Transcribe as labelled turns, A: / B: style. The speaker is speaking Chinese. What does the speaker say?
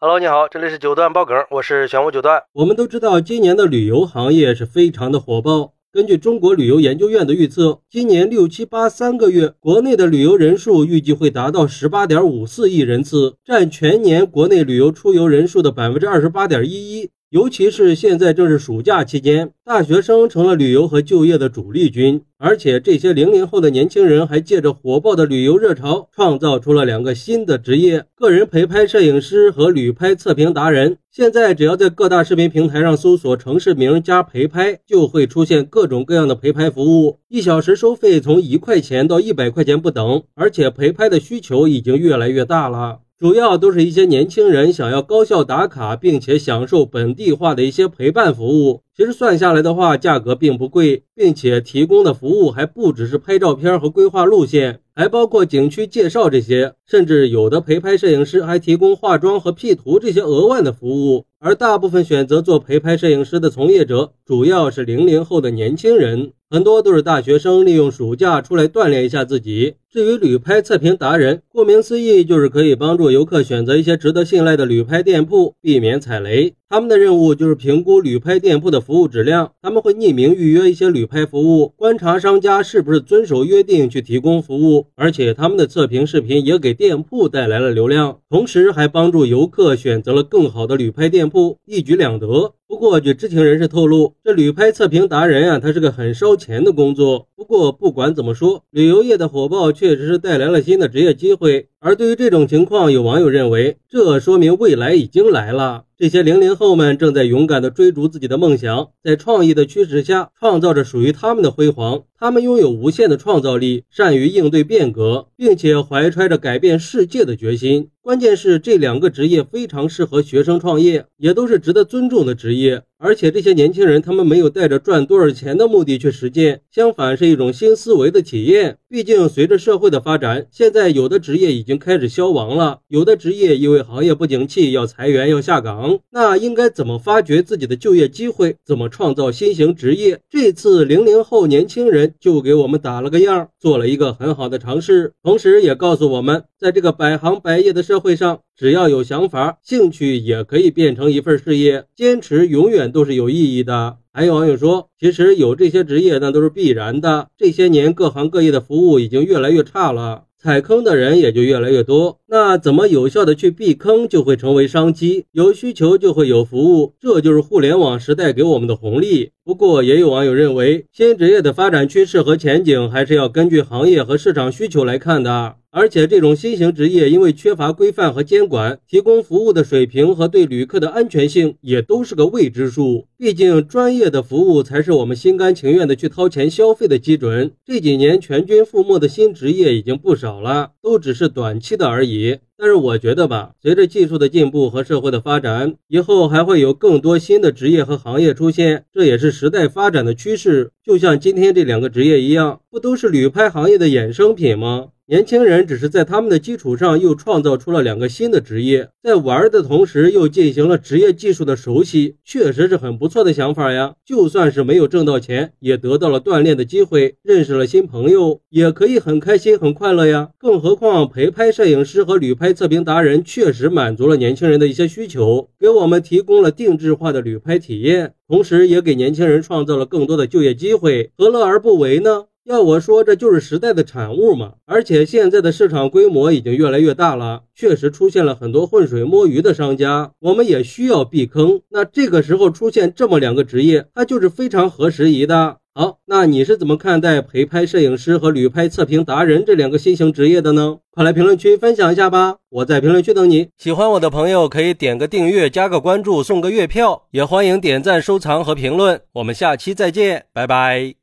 A: Hello，你好，这里是九段爆梗，我是玄武九段。
B: 我们都知道，今年的旅游行业是非常的火爆。根据中国旅游研究院的预测，今年六七八三个月，国内的旅游人数预计会达到十八点五四亿人次，占全年国内旅游出游人数的百分之二十八点一一。尤其是现在正是暑假期间，大学生成了旅游和就业的主力军，而且这些零零后的年轻人还借着火爆的旅游热潮，创造出了两个新的职业：个人陪拍摄影师和旅拍测评达人。现在只要在各大视频平台上搜索城市名加陪拍，就会出现各种各样的陪拍服务，一小时收费从一块钱到一百块钱不等，而且陪拍的需求已经越来越大了。主要都是一些年轻人想要高效打卡，并且享受本地化的一些陪伴服务。其实算下来的话，价格并不贵，并且提供的服务还不只是拍照片和规划路线，还包括景区介绍这些，甚至有的陪拍摄影师还提供化妆和 P 图这些额外的服务。而大部分选择做陪拍摄影师的从业者，主要是零零后的年轻人，很多都是大学生，利用暑假出来锻炼一下自己。至于旅拍测评达人，顾名思义，就是可以帮助游客选择一些值得信赖的旅拍店铺，避免踩雷。他们的任务就是评估旅拍店铺的服务质量，他们会匿名预约一些旅拍服务，观察商家是不是遵守约定去提供服务。而且他们的测评视频也给店铺带来了流量，同时还帮助游客选择了更好的旅拍店铺，一举两得。不过，据知情人士透露，这旅拍测评达人啊，他是个很烧钱的工作。不过，不管怎么说，旅游业的火爆确实是带来了新的职业机会。而对于这种情况，有网友认为，这说明未来已经来了。这些零零后们正在勇敢地追逐自己的梦想，在创意的驱使下，创造着属于他们的辉煌。他们拥有无限的创造力，善于应对变革，并且怀揣着改变世界的决心。关键是这两个职业非常适合学生创业，也都是值得尊重的职业。而且这些年轻人，他们没有带着赚多少钱的目的去实践，相反是一种新思维的体验。毕竟随着社会的发展，现在有的职业已经开始消亡了，有的职业因为行业不景气要裁员要下岗。那应该怎么发掘自己的就业机会？怎么创造新型职业？这次零零后年轻人就给我们打了个样，做了一个很好的尝试，同时也告诉我们，在这个百行百业的社会上。只要有想法，兴趣也可以变成一份事业。坚持永远都是有意义的。还有网友说，其实有这些职业那都是必然的。这些年各行各业的服务已经越来越差了，踩坑的人也就越来越多。那怎么有效的去避坑，就会成为商机。有需求就会有服务，这就是互联网时代给我们的红利。不过，也有网友认为，新职业的发展趋势和前景还是要根据行业和市场需求来看的。而且，这种新型职业因为缺乏规范和监管，提供服务的水平和对旅客的安全性也都是个未知数。毕竟，专业的服务才是我们心甘情愿的去掏钱消费的基准。这几年全军覆没的新职业已经不少了，都只是短期的而已。但是，我觉得吧，随着技术的进步和社会的发展，以后还会有更多新的职业和行业出现，这也是时代发展的趋势。就像今天这两个职业一样，不都是旅拍行业的衍生品吗？年轻人只是在他们的基础上又创造出了两个新的职业，在玩的同时又进行了职业技术的熟悉，确实是很不错的想法呀。就算是没有挣到钱，也得到了锻炼的机会，认识了新朋友，也可以很开心很快乐呀。更何况陪拍摄影师和旅拍测评达人确实满足了年轻人的一些需求，给我们提供了定制化的旅拍体验，同时也给年轻人创造了更多的就业机会，何乐而不为呢？要我说，这就是时代的产物嘛！而且现在的市场规模已经越来越大了，确实出现了很多浑水摸鱼的商家，我们也需要避坑。那这个时候出现这么两个职业，它就是非常合时宜的。好，那你是怎么看待陪拍摄影师和旅拍测评达人这两个新型职业的呢？快来评论区分享一下吧！我在评论区等你。
A: 喜欢我的朋友可以点个订阅、加个关注、送个月票，也欢迎点赞、收藏和评论。我们下期再见，拜拜。